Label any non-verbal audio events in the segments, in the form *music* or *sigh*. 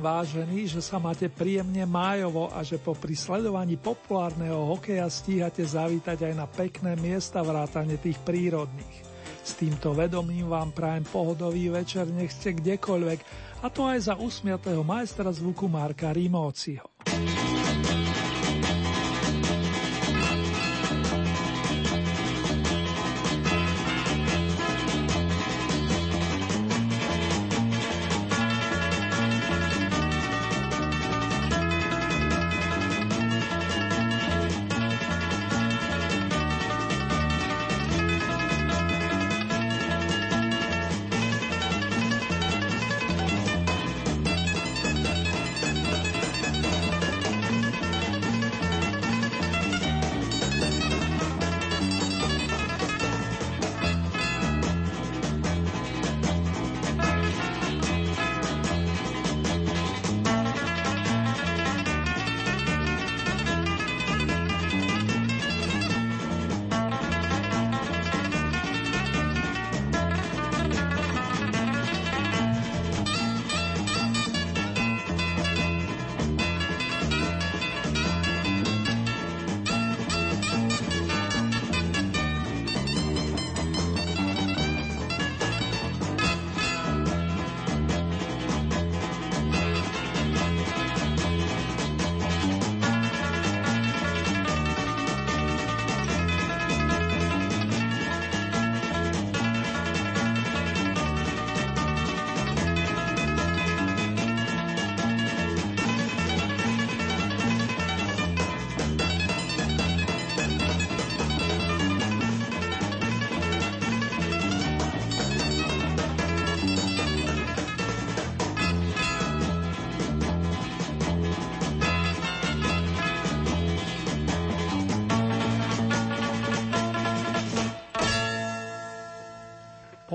Verím, vážení, že sa máte príjemne májovo a že po prisledovaní populárneho hokeja stíhate zavítať aj na pekné miesta vrátane tých prírodných. S týmto vedomím vám prajem pohodový večer, nech ste kdekoľvek, a to aj za usmiatého majstra zvuku Marka Rimóciho.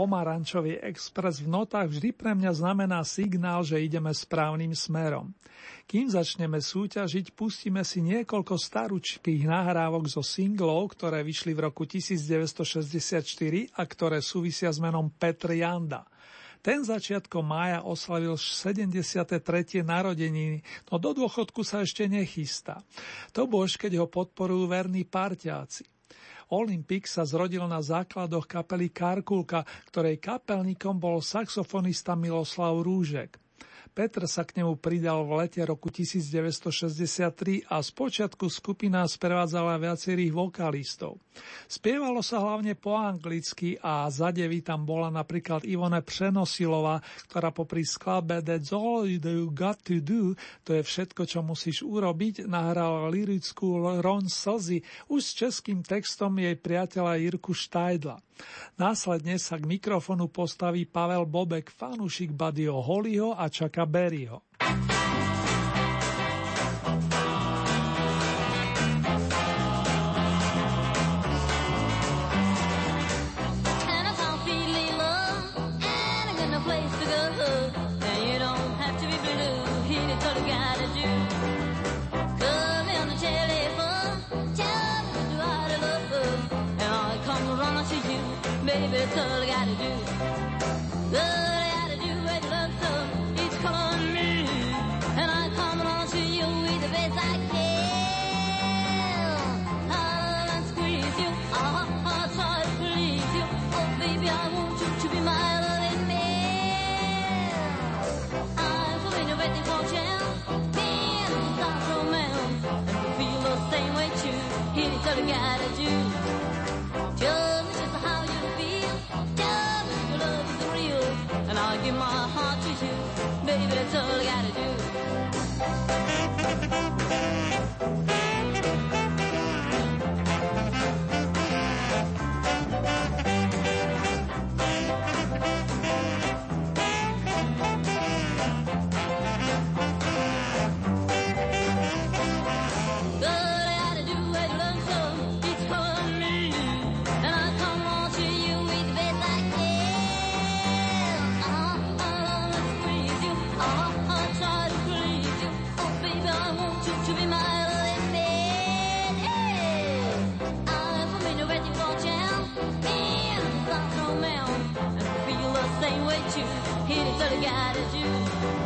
Pomarančový expres v notách vždy pre mňa znamená signál, že ideme správnym smerom. Kým začneme súťažiť, pustíme si niekoľko staručkých nahrávok zo singlov, ktoré vyšli v roku 1964 a ktoré súvisia s menom Petr Janda. Ten začiatkom mája oslavil 73. narodeniny, no do dôchodku sa ešte nechystá. To bož, keď ho podporujú verní parťáci. Olympik sa zrodil na základoch kapely Karkulka, ktorej kapelníkom bol saxofonista Miloslav Rúžek. Petr sa k nemu pridal v lete roku 1963 a spočiatku skupina sprevádzala viacerých vokalistov. Spievalo sa hlavne po anglicky a za devy tam bola napríklad Ivone Přenosilová, ktorá popri skladbe That's all you got to do, to je všetko, čo musíš urobiť, nahrala lirickú Ron Slzy už s českým textom jej priateľa Jirku Štajdla. Následne sa k mikrofonu postaví Pavel Bobek, fanúšik Badio Hollyho a Čaka Berryho. you. Here's all I gotta do.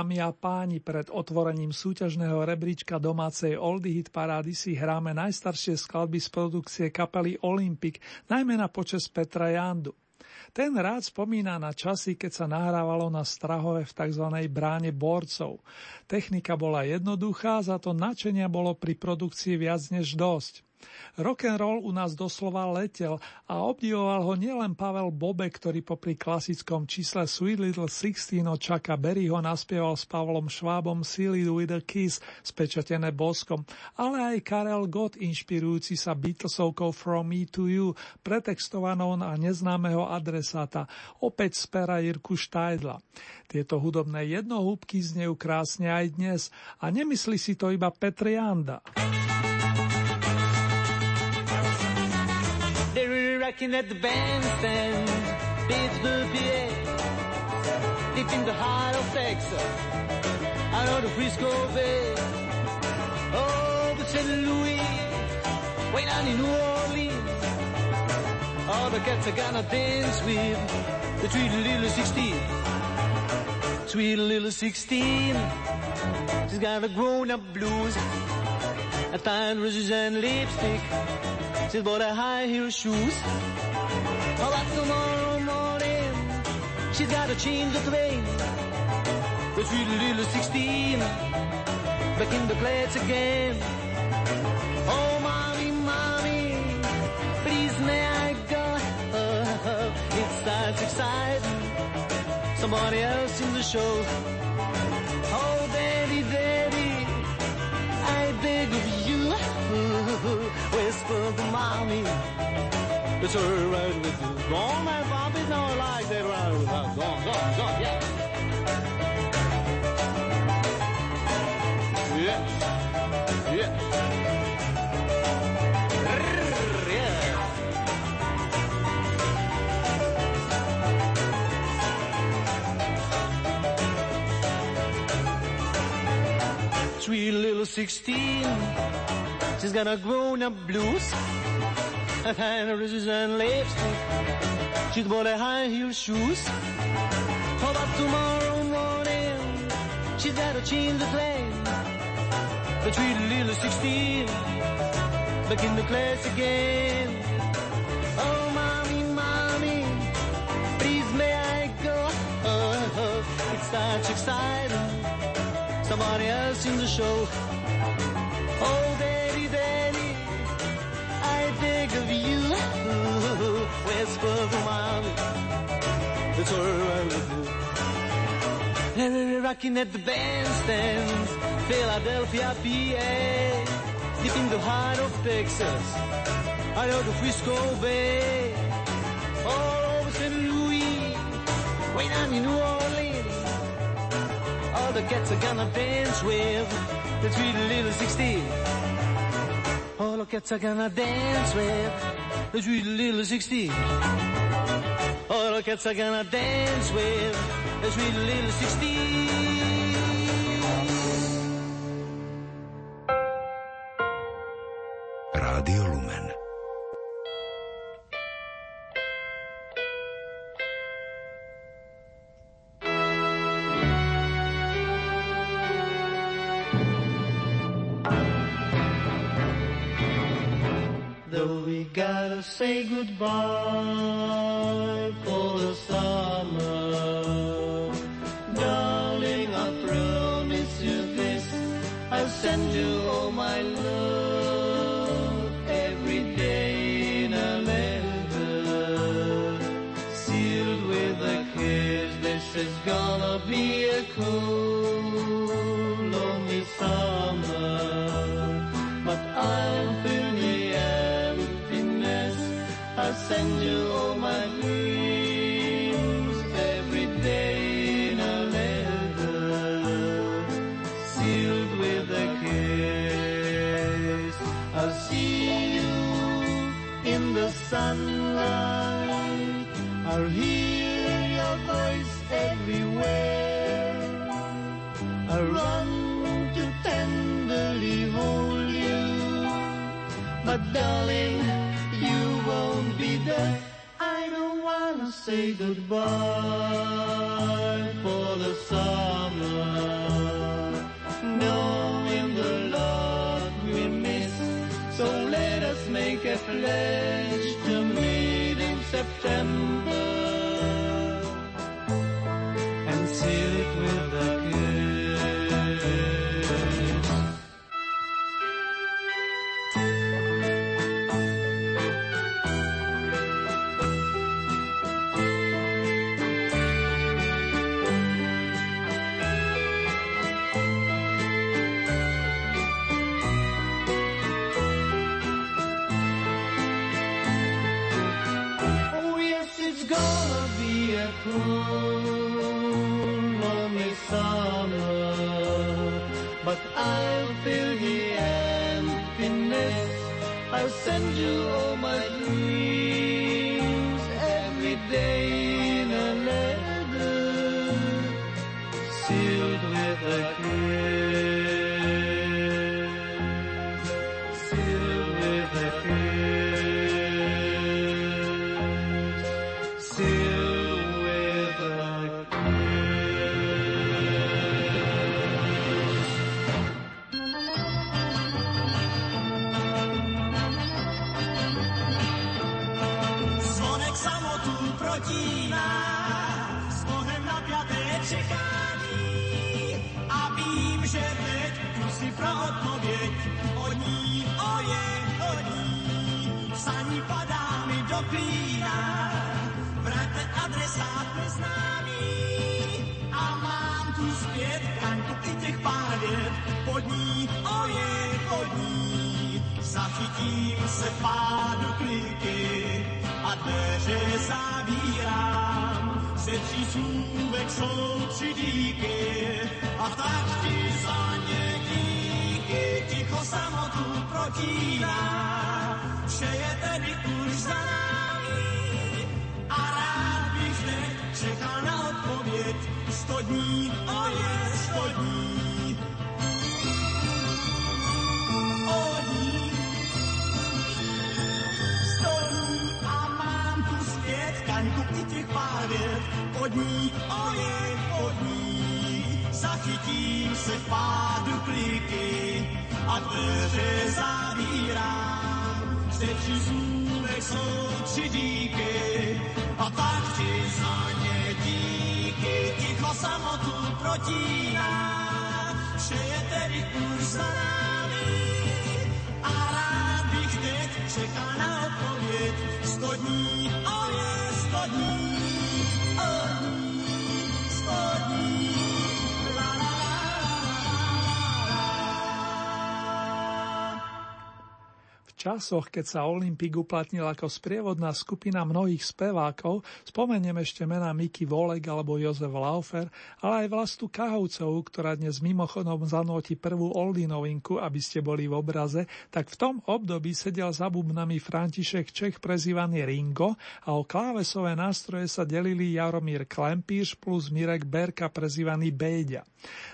Dámy a páni, pred otvorením súťažného rebríčka domácej Oldy Hit parády si hráme najstaršie skladby z produkcie kapely Olympic, najmä na počas Petra Jandu. Ten rád spomína na časy, keď sa nahrávalo na Strahove v tzv. bráne borcov. Technika bola jednoduchá, za to načenia bolo pri produkcii viac než dosť. Rock and roll u nás doslova letel a obdivoval ho nielen Pavel Bobe, ktorý popri klasickom čísle Sweet Little Sixteen od Chucka Berryho naspieval s Pavlom Švábom Silly with a Kiss spečatené boskom, ale aj Karel Gott inšpirujúci sa Beatlesovkou From Me to You, pretextovanou na neznámeho adresáta, opäť z pera Jirku Štajdla. Tieto hudobné jednohúbky znejú krásne aj dnes a nemyslí si to iba Petr Janda. Rocking at the bandstand, Pittsburgh, PA. Deep in the heart of Texas, out of the Frisco Bay. Oh, the St. Louis, way down in New Orleans. All the cats are gonna dance with the sweet little 16. Sweet little 16, she's got a grown-up blues, a fine roses and lipstick. She's bought a high heel shoes. Oh, but tomorrow morning, she's got to change the train. Sweet little 16, back in the place again. Oh, mommy, mommy, please may I go? Oh, *laughs* it starts exciting. Somebody else in the show. Oh, daddy, daddy, I beg of you. *laughs* Whisper the mommy. It's alright with you. Go on, my like that go on, yeah. Yeah. Yeah. Sweet little 16, she's got a grown-up blues, *laughs* a kind of roses and lipstick. She's bought a high heel shoes. Oh, but tomorrow morning, she's got to change the plane. The little 16, back in the class again. Oh, mommy, mommy, please may I go? Oh, oh, it's such exciting. Somebody else in the show. Daddy, daddy, I beg of you. Whisper the mommy. It's alright with you. And we're rocking at the bandstands, Philadelphia, PA. Deep in the heart of Texas, I know the Frisco Bay. All over St. Louis, way down in New Orleans. All the cats are gonna dance with the sweet little 16. All the cats are gonna dance with the sweet little 16. All the cats are gonna dance with the sweet little 16. Rádio say goodbye for the summer, darling, I promise you this. I'll send you all my love every day in a letter, sealed with a kiss. This is gonna be a cool, darling, you won't be there. I don't wanna say goodbye for the summer. Knowing the love we miss. So let us make a pledge to meet in September. Pro odpověď od ní, oje, od ní. Psaní padá mi do klína, vraťte adresát neznámý. A mám tu zpět kaňku i těch pár vět, pod ní, oje, pod ní. Zachytím se pádu kliky a dveře zavírám. Se tří slůvek jsou tři díky a tak ti za ně díky. Ticho samotu protíná, vše je tedy už za námi. A rád bych teď čekal na odpověď, sto dní, o je sto dní. O dní, a mám tu zpět kaňku i těch pár ní, oje, pod ní, zachytím se v pádu kliky a dveře zavírám. Tří zůvek jsou tři díky a tak ti za ně díky. Ticho samotu protíná, vše je tedy už za námi. A rád bych teď čekal na odpověď. Sto dní, časoch, keď sa Olympik uplatnil ako sprievodná skupina mnohých spevákov, spomeniem ešte mená Miky Volek alebo Jozef Laufer, ale aj Vlastu Kahovcovú, ktorá dnes mimochodom zanotí prvú Oldie novinku, aby ste boli v obraze, tak v tom období sedel za bubnami František Čech prezývaný Ringo a o klávesové nástroje sa delili Jaromír Klempíš plus Mirek Berka prezývaný Béďa.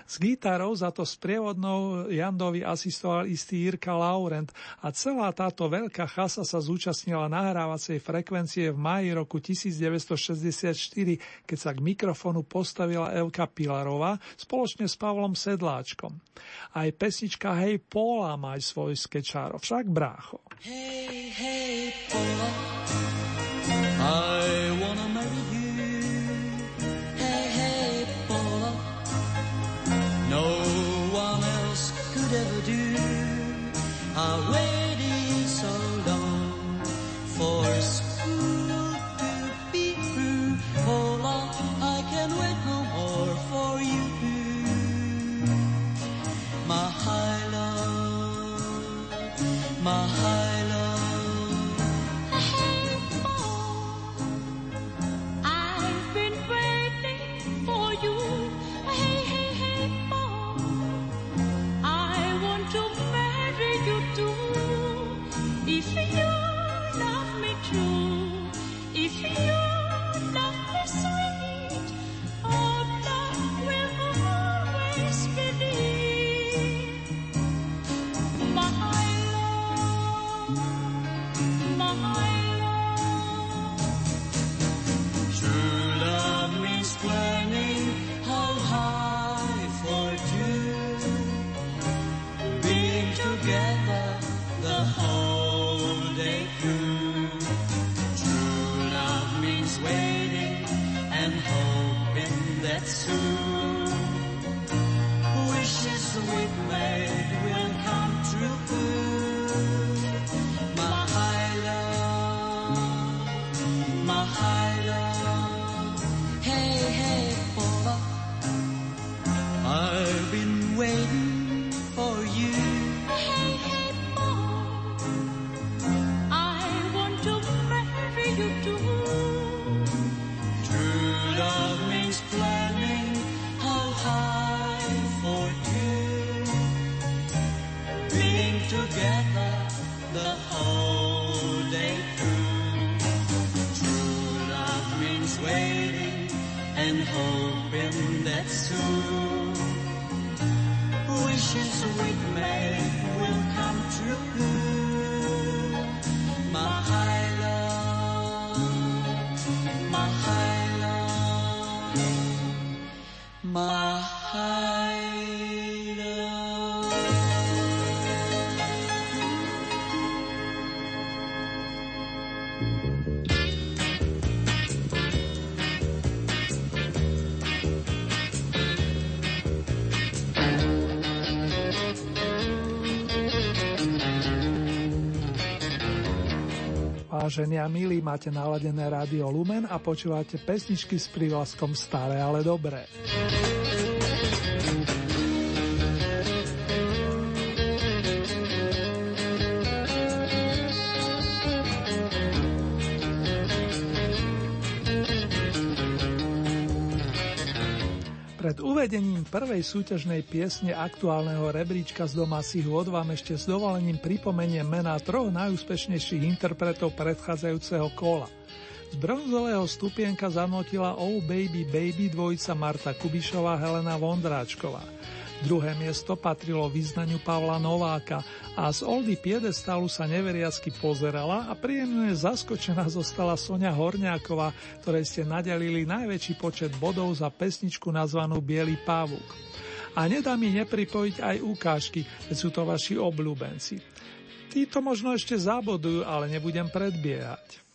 S gitarou za to sprievodnou Jandovi asistoval istý Jirka Laurent a celá táto veľká chasa sa zúčastnila nahrávacej frekvencie v máji roku 1964, keď sa k mikrofonu postavila Elka Pilarová spoločne s Pavlom Sedláčkom. Aj pesnička Hej Pola má svoj skečáro, však brácho. Hey, hey, Paula, I wanna my high Vážení a milí, máte naladené rádio Lumen a počúvate pesničky s prívlaskom Staré, ale dobré. Pred uvedením prvej súťažnej piesne aktuálneho rebríčka z domácich vám ešte s dovolením pripomeniem mená troch najúspešnejších interpretov predchádzajúceho kola. Z bronzového stupienka zanotila Oh Baby Baby dvojica Marta Kubišová Helena Vondráčková. Druhé miesto patrilo význaniu Pavla Nováka a z Oldy piedestalu sa neveriacky pozerala a príjemne zaskočená zostala Sonia Horňáková, ktorej ste nadelili najväčší počet bodov za pesničku nazvanú Bielý pávuk. A nedá mi nepripojiť aj ukážky, veď sú to vaši obľúbenci. Títo možno ešte zabodujú, ale nebudem predbiehať.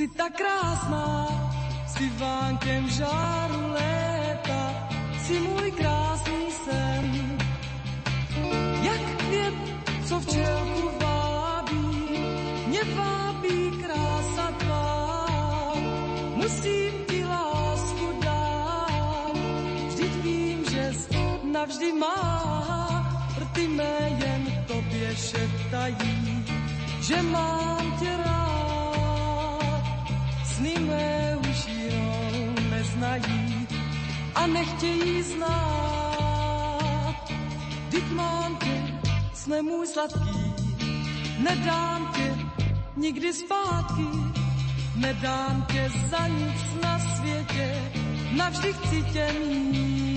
Si tak krásná, si vánkem žáru léta, si můj krásný sen. Jak květ, co včelku vábí, mě vábí krása tvá. Musím ti lásku dát, vždyť vím, že navždy má. Rty mé jen tobě šeptají, že mám tě rád. Mé už jinou neznají a nechtějí znát. Vždyť mám tě, sne můj sladký, nedám tě nikdy zpátky, nedám tě za nic na světě, navždy chci tě mít.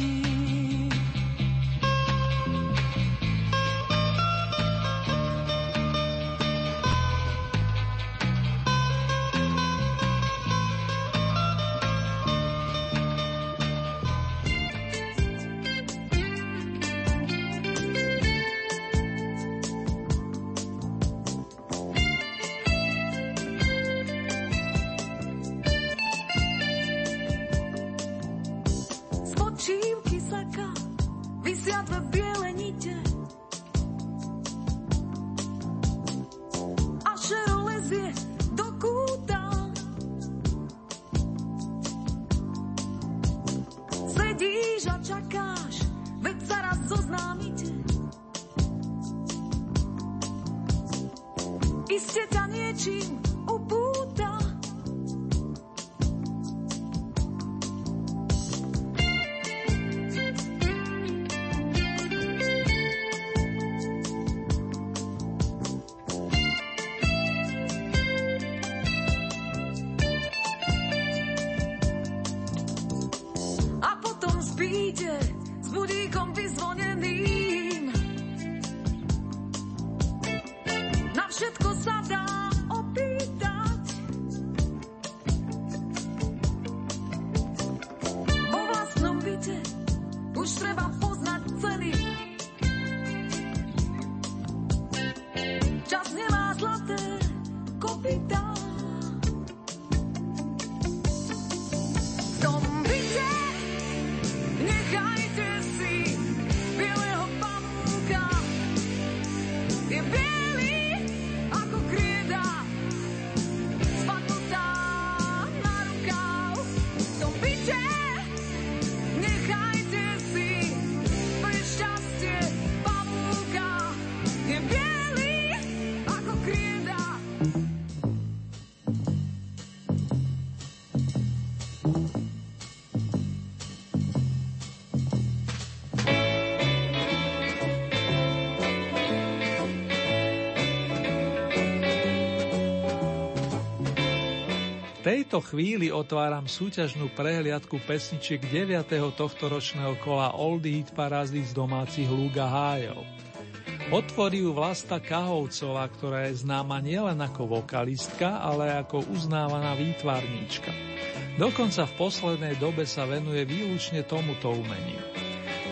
tejto chvíli otváram súťažnú prehliadku pesničiek 9. tohto ročného kola oldy Hit Parázy z domácich Lúga Hájov. Otvorí ju Vlasta Kahovcová, ktorá je známa nielen ako vokalistka, ale ako uznávaná výtvarníčka. Dokonca v poslednej dobe sa venuje výlučne tomuto umeniu.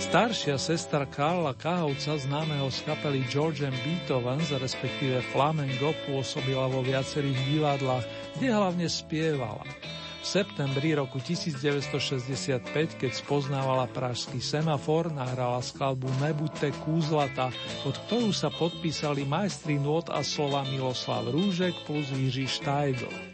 Staršia sestra Karla Kahovca, známeho z kapely George and Beethoven's, respektíve Flamengo, pôsobila vo viacerých divadlách, kde hlavne spievala. V septembri roku 1965, keď spoznávala pražský semafor, nahrala skladbu Nebuďte kúzlata, pod ktorú sa podpísali majstri nôd a slova Miloslav Rúžek plus Jiří Štajdl.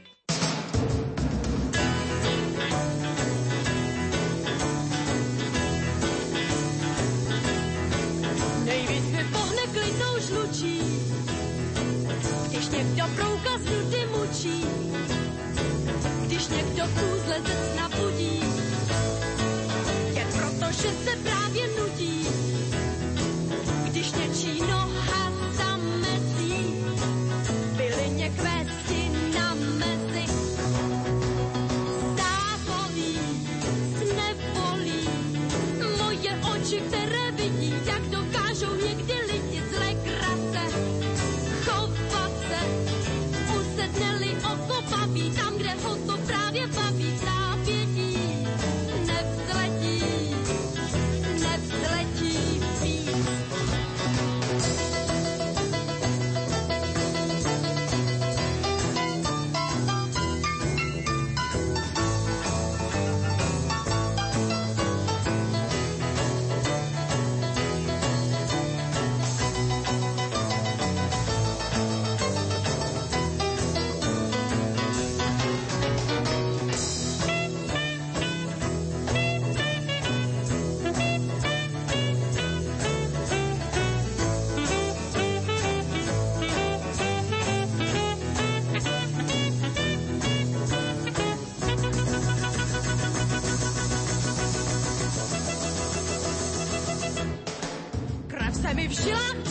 还没皮了。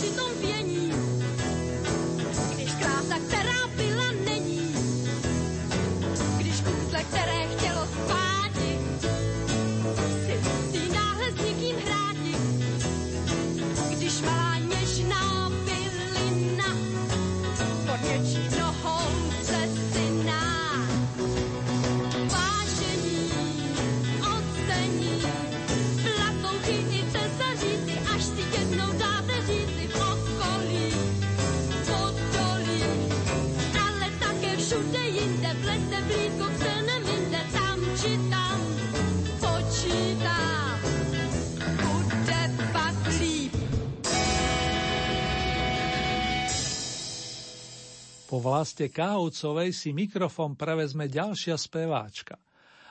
Po vlaste Káhovcovej si mikrofón prevezme ďalšia speváčka.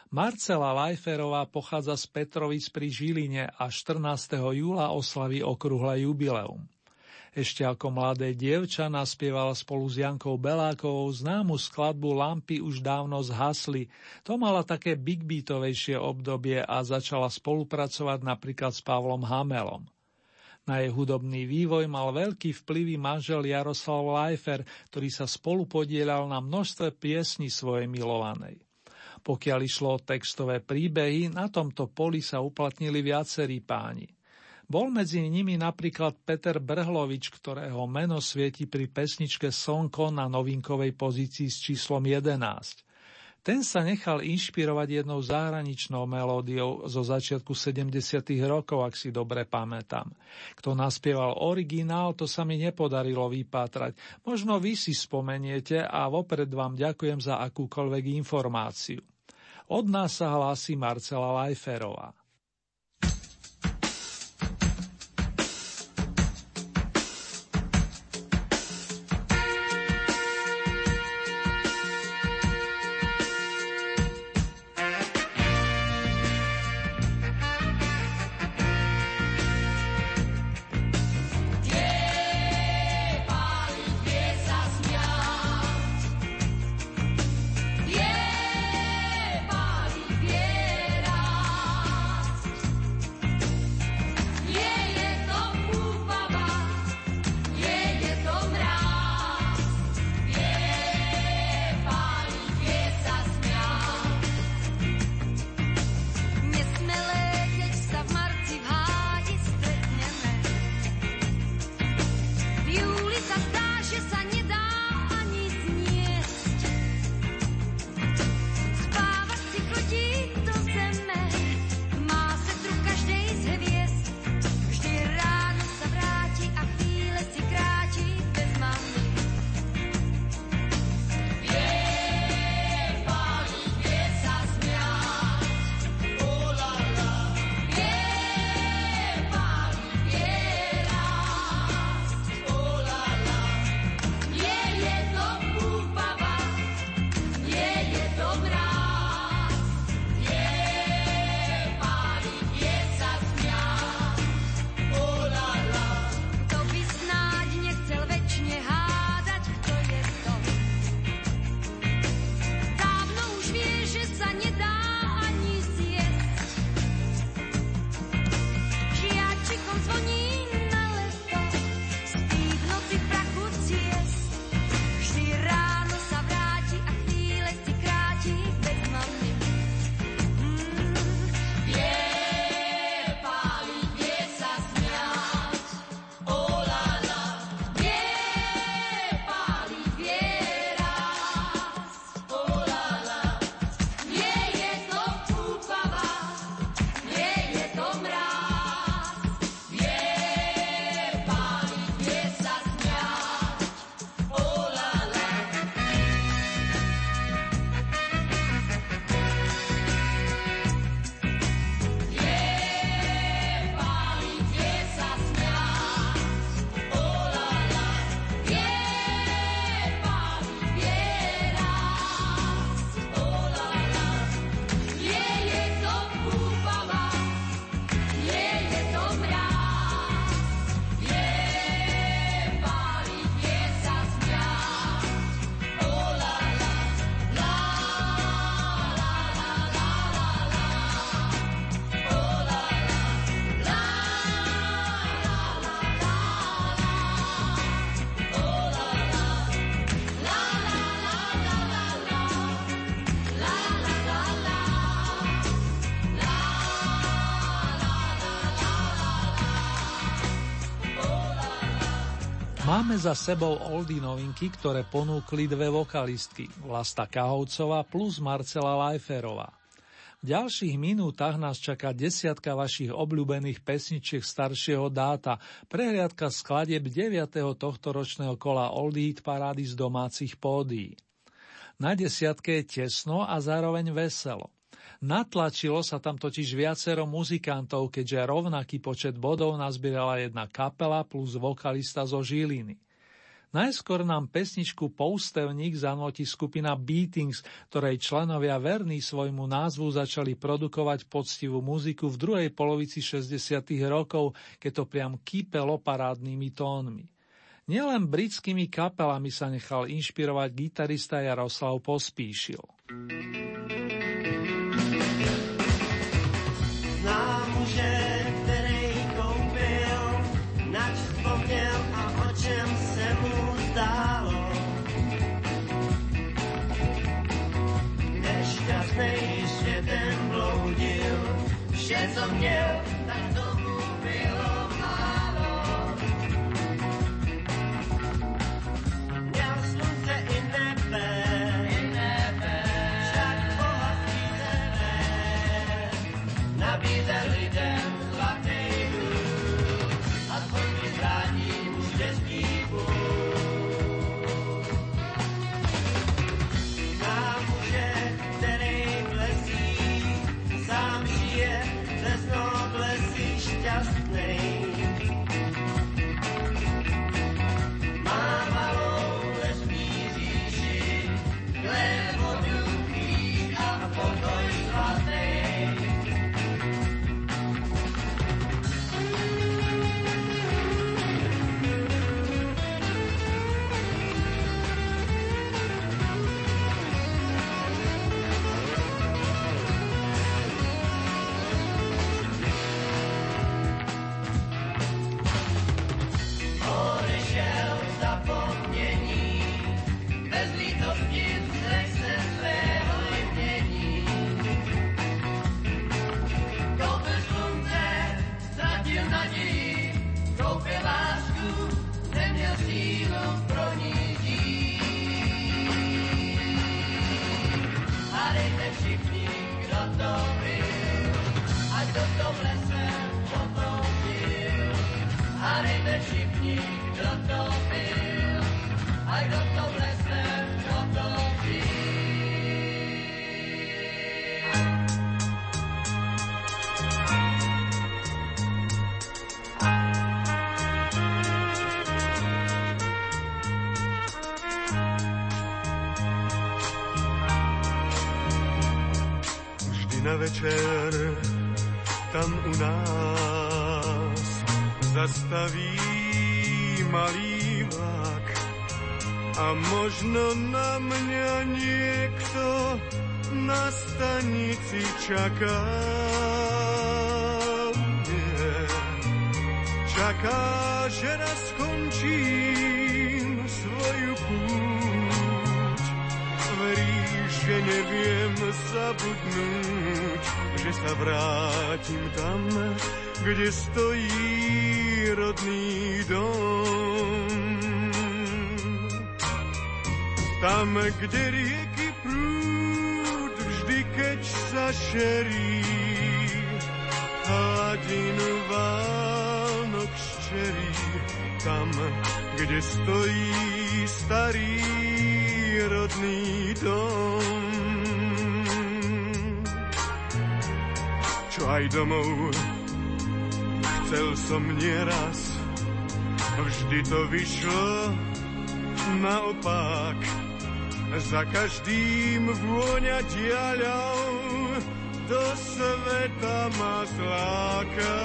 Marcela Lajferová pochádza z Petrovic pri Žiline a 14. júla oslaví okrúhle jubileum. Ešte ako mladé dievča naspievala spolu s Jankou Belákovou známu skladbu Lampy už dávno zhasli. To mala také big obdobie a začala spolupracovať napríklad s Pavlom Hamelom. Na jej hudobný vývoj mal veľký vplyvý manžel Jaroslav Leifer, ktorý sa spolu podielal na množstve piesní svojej milovanej. Pokiaľ išlo o textové príbehy, na tomto poli sa uplatnili viacerí páni. Bol medzi nimi napríklad Peter Brhlovič, ktorého meno svieti pri pesničke Sonko na novinkovej pozícii s číslom 11. Ten sa nechal inšpirovať jednou zahraničnou melódiou zo začiatku 70. rokov, ak si dobre pamätám. Kto naspieval originál, to sa mi nepodarilo vypátrať. Možno vy si spomeniete a vopred vám ďakujem za akúkoľvek informáciu. Od nás sa hlási Marcela Lajferová. Máme za sebou oldy novinky, ktoré ponúkli dve vokalistky, Vlasta Kahovcová plus Marcela Lajferová. V ďalších minútach nás čaká desiatka vašich obľúbených pesničiek staršieho dáta, prehliadka skladeb 9. tohto ročného kola Oldie parády z domácich pódií. Na desiatke je tesno a zároveň veselo. Natlačilo sa tam totiž viacero muzikantov, keďže rovnaký počet bodov nazbierala jedna kapela plus vokalista zo Žiliny. Najskôr nám pesničku Poustevník zanotí skupina Beatings, ktorej členovia verní svojmu názvu začali produkovať poctivú muziku v druhej polovici 60. rokov, keď to priam kýpelo parádnymi tónmi. Nielen britskými kapelami sa nechal inšpirovať gitarista Jaroslav Pospíšil. Večer tam u nás zastaví malý vlak a možno na mňa niekto na stanici čaká. Nie. Čaká, že raz skončím svoju púť. Že neviem zabudnúť, že sa vrátim tam, kde stojí rodný dom. Tam, kde rieky prúd vždy, keď sa šerí, hladinu Vánok ščerí. Tam, kde stojí starý rodný dom. Čo aj domov chcel som nieraz, vždy to vyšlo naopak. Za každým vôňa diaľou do sveta ma zláka.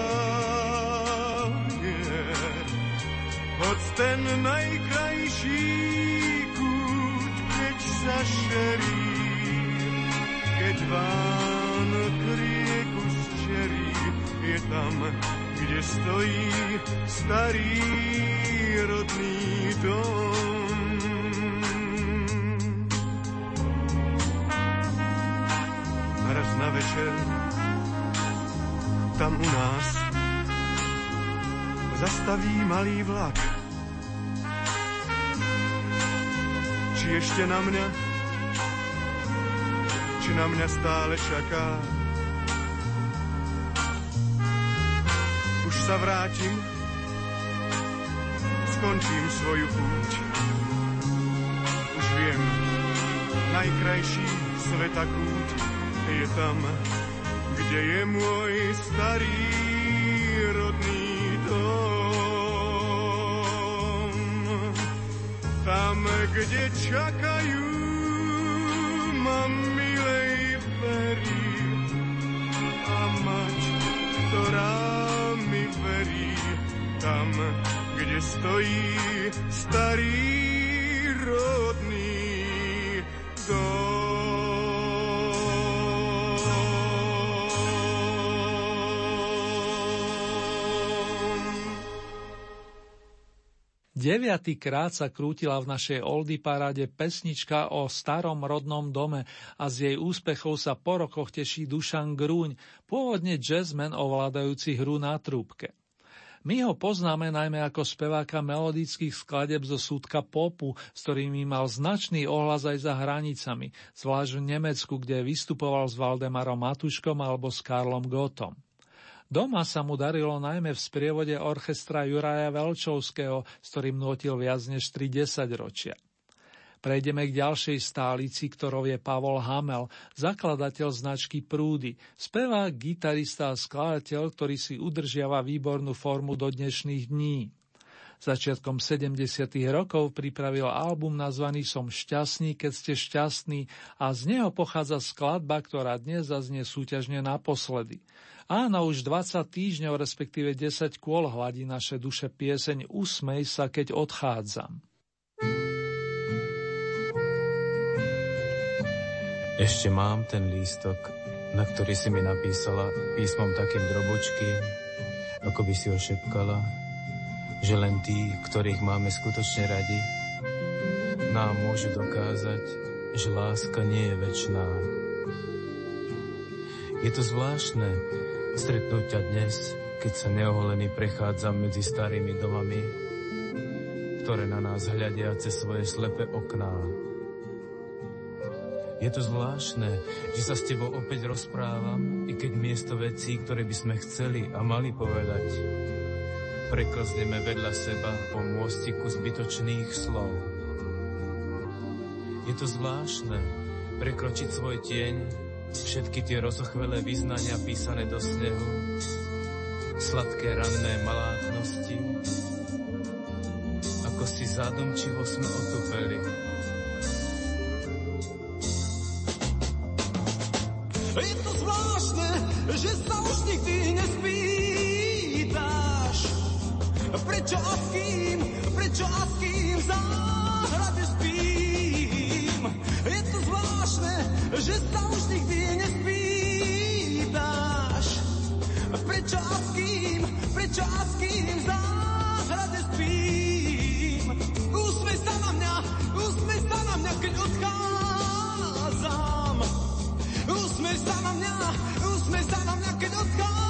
Yeah. Hoď ten najkrajší sa šerí, keď Vánok rieku zčerí, je tam, kde stojí starý rodný dom. Raz na večer tam u nás zastaví malý vlak. Či ešte na mňa, či na mňa stále čaká. Už sa vrátim, skončím svoju púť. Už viem, najkrajší sveta kút je tam, kde je môj starý rodný tam, kde čakajú ma milej verí a mať, ktorá mi verí. Tam, kde stojí starý rodný Deviatýkrát sa krútila v našej Oldy paráde pesnička o starom rodnom dome a z jej úspechov sa po rokoch teší Dušan Grúň, pôvodne jazzman ovládajúci hru na trúbke. My ho poznáme najmä ako speváka melodických skladeb zo súdka popu, s ktorými mal značný ohlas aj za hranicami, zvlášť v Nemecku, kde vystupoval s Valdemarom Matuškom alebo s Karlom Gotom. Doma sa mu darilo najmä v sprievode orchestra Juraja Velčovského, s ktorým notil viac než 30 ročia. Prejdeme k ďalšej stálici, ktorou je Pavol Hamel, zakladateľ značky Prúdy, spevák, gitarista a skladateľ, ktorý si udržiava výbornú formu do dnešných dní. Začiatkom 70. rokov pripravil album nazvaný Som šťastný, keď ste šťastný a z neho pochádza skladba, ktorá dnes zaznie súťažne naposledy. Áno, už 20 týždňov, respektíve 10 kôl hladí naše duše pieseň Usmej sa, keď odchádzam. Ešte mám ten lístok, na ktorý si mi napísala písmom takým drobočkým, ako by si ho šepkala, že len tí, ktorých máme skutočne radi, nám môžu dokázať, že láska nie je väčšiná. Je to zvláštne, stretnúť ťa dnes, keď sa neoholený prechádzam medzi starými domami, ktoré na nás hľadia cez svoje slepé okná. Je to zvláštne, že sa s tebou opäť rozprávam, i keď miesto vecí, ktoré by sme chceli a mali povedať, preklzneme vedľa seba po môstiku zbytočných slov. Je to zvláštne prekročiť svoj tieň Všetky tie rozochvelé vyznania písané do snehu, sladké ranné malátnosti, ako si zádomčivo sme otupeli. Je to zvláštne, že sa už nikdy nespýtaš, prečo a s kým, prečo a s kým v záhrade spím. Je to zvláštne, že sa už nikdy Prečo a s kým, prečo a s kým v záhrade spím? Úsmej sa na mňa, úsmej sa na mňa, keď odchádzam. Úsmej sa na mňa, úsmej sa na mňa, keď odchádzam.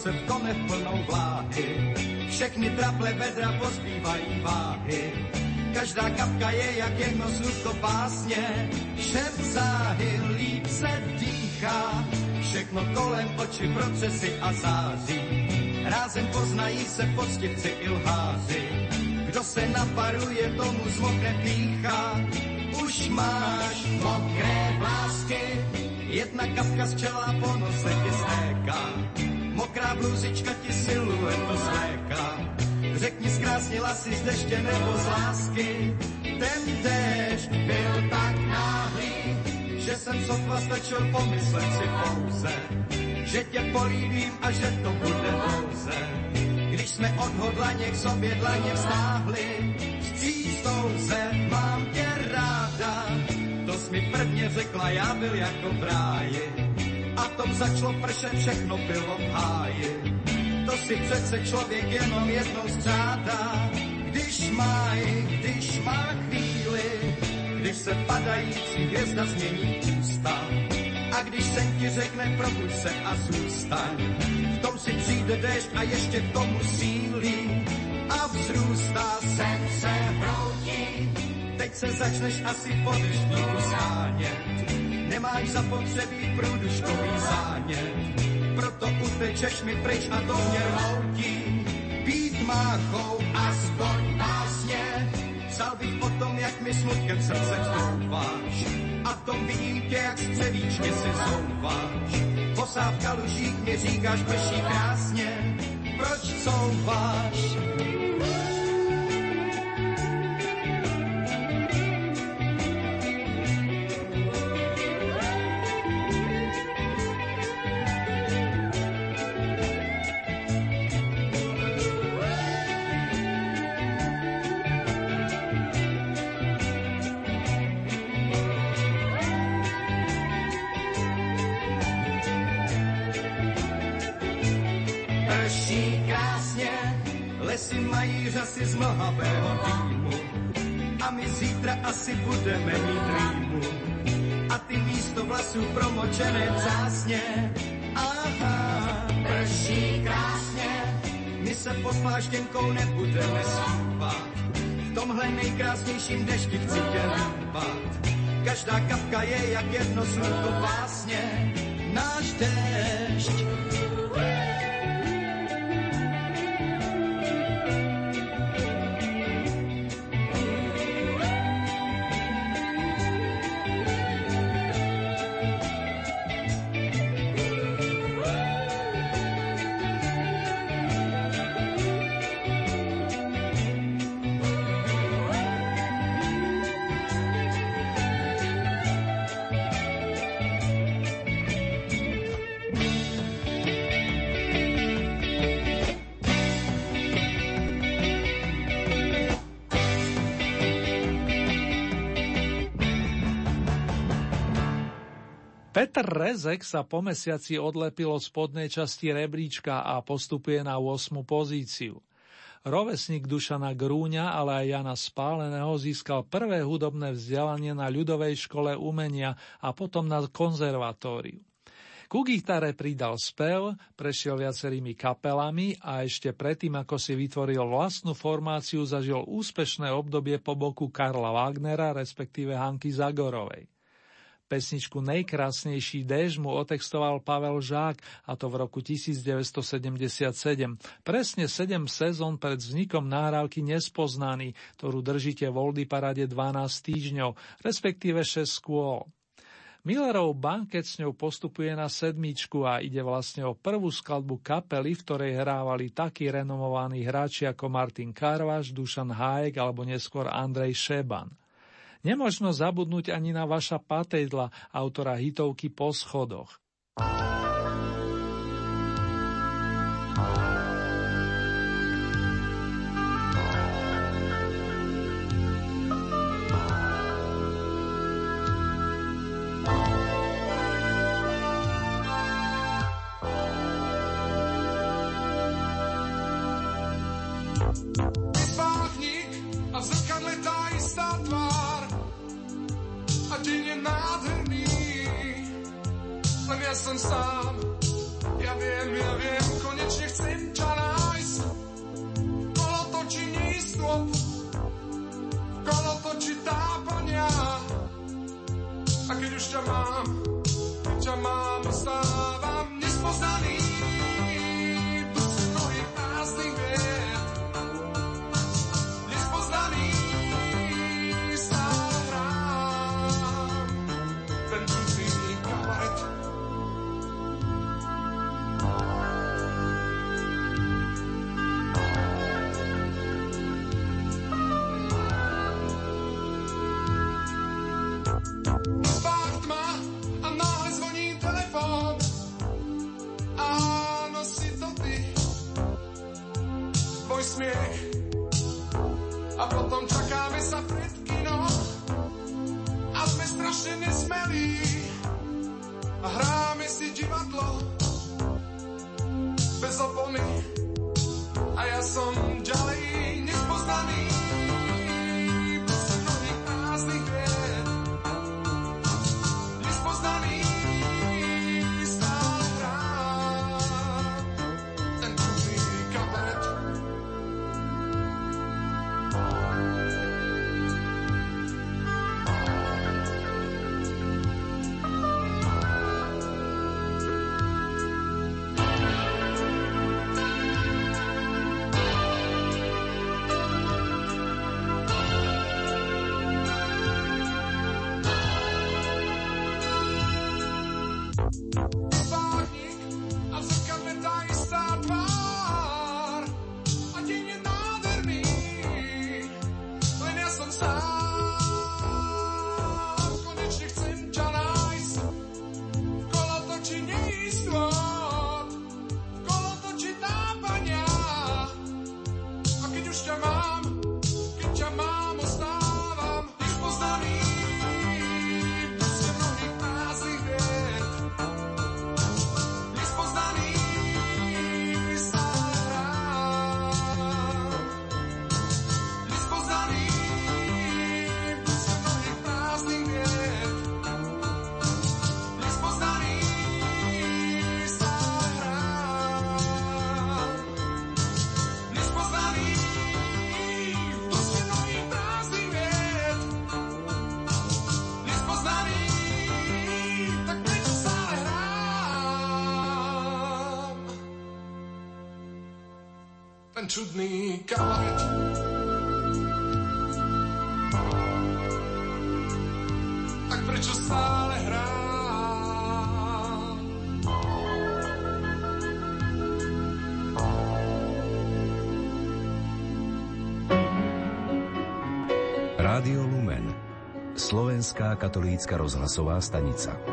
Se v kome plnou vláhy. Všechny traple vedra pozbývají váhy. Každá kapka je jak jedno slůvko pásně. Šep záhy líp se dýchá. Všechno kolem oči procesy a září. Rázem poznají se poctivci i lháři. Kdo se naparuje, tomu zmokne pícha. Už máš mokré vlásky, jedna kapka z čela po nose bluzička ti siluetu zléká. Řekni, zkrásnila si z deště nebo z lásky, ten déšť byl tak náhlý, že jsem sotva stačil pomyslet si pouze, že tě políbím a že to bude pouze. když jsme odhodlaně k sobě dlaně vztáhli. Se mám tě ráda, to jsi mi prvně řekla, já byl jako v ráji. A tom začalo pršet, všechno bylo v háji. To si přece člověk jenom jednou střádá, když má, když má chvíli, když se padající hvězda změní ústa. A když sen ti řekne probuď se a zůstaň, v tom si přijde déšť a ještě k tomu sílí a vzrůstá sen se broutí. Teď se začneš asi po deštníku sánět, nemáš zapotřebí průduškový zánět, proto utečeš mi pryč a to mě rmoutí. Být máchou aspoň básně, psal bych o tom, jak mi smutkem srdce vstouváš. A v tom vidím tě, jak střevíčně si zouváš. Bosá v kalužích mi říkáš, prší krásně, proč couváš? Lesy mají řasy z mlhavého dýmu. A my zítra asi budeme mít rýmu. A ty místo vlasů promočené cásně. Aha, prší krásně, my se pod pláštěnkou nebudeme schývat. V tomhle nejkrásnějším dešti chci tě líbat. Každá kapka je jak jedno slunko básně. Rezek sa po mesiaci odlepil od spodnej časti rebríčka a postupuje na 8. pozíciu. Rovesník Dušana Grúňa, ale aj Jana Spáleného získal prvé hudobné vzdelanie na ľudovej škole umenia a potom na konzervatóriu. Ku gitare pridal spev, prešiel viacerými kapelami a ešte predtým, ako si vytvoril vlastnú formáciu, zažil úspešné obdobie po boku Karla Wagnera, respektíve Hanky Zagorovej. Pesničku Nejkrásnejší déž mu otextoval Pavel Žák, a to v roku 1977, presne 7 sezón pred vznikom nahrávky Nespoznaný, ktorú držíte v Oldy Parade 12 týždňov, respektíve 6 skôl. Millerov banket s ňou postupuje na sedmičku a ide vlastne o prvú skladbu kapely, v ktorej hrávali takí renomovaní hráči ako Martin Karvaš, Dušan Hájek alebo neskôr Andrej Šeban. Nemožno zabudnúť ani na vaša patejdla, autora hitovky Po schodoch. Spávnik a zrkadle tá istá tvár deň nádherný, len ja som sám. Ja viem, ja viem, konečne chcem ťa nájsť. Kolo točí nístop, kolo točí tápania. A keď už ťa mám, keď ťa mám, stávam nespoznaný. Smiech. A potom čakáme sa pred kino a sme strašne nesmelí. A hráme si divadlo bez opony čudný kabaret. Tak prečo stále hrám? Rádio Lumen Slovenská katolícka rozhlasová stanica.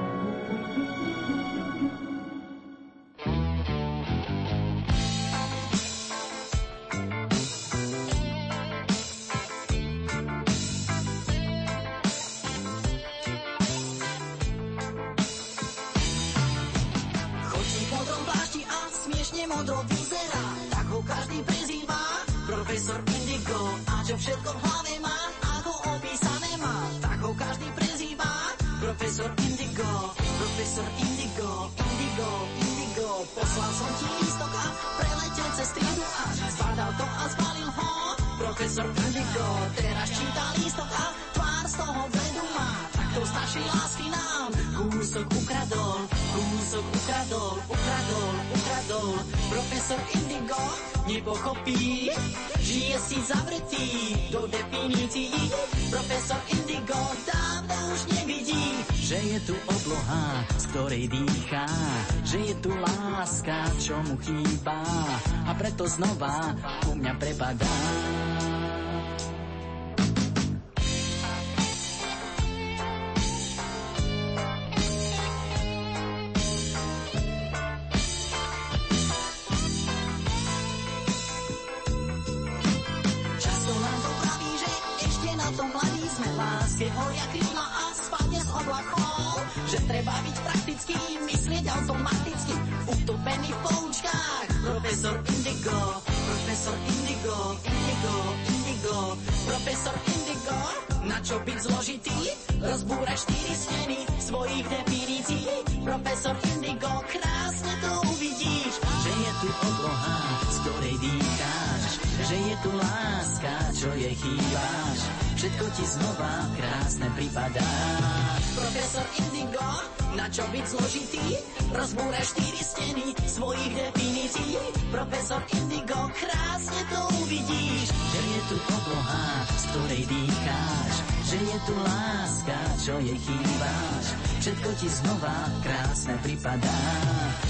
Že je tu láska, čo jej chýbáš. Všetko ti znova krásne pripadá.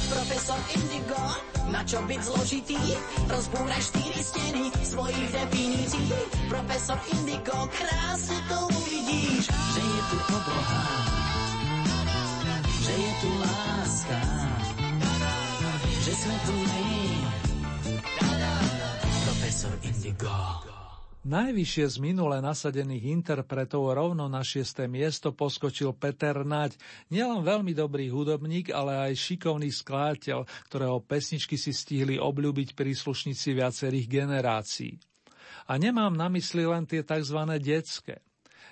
Profesor Indigo, na čo byť zložitý? Rozbúraj štyri steny svojich definícií. Profesor Indigo, krásne to uvidíš, že je tu obloha, že je tu láska, že sme tu my. Profesor Indigo. Najvyššie z minule nasadených interpretov rovno na šiesté miesto poskočil Peter Naď, nielen veľmi dobrý hudobník, ale aj šikovný skladateľ, ktorého pesničky si stihli obľúbiť príslušníci viacerých generácií. A nemám na mysli len tie tzv. detské.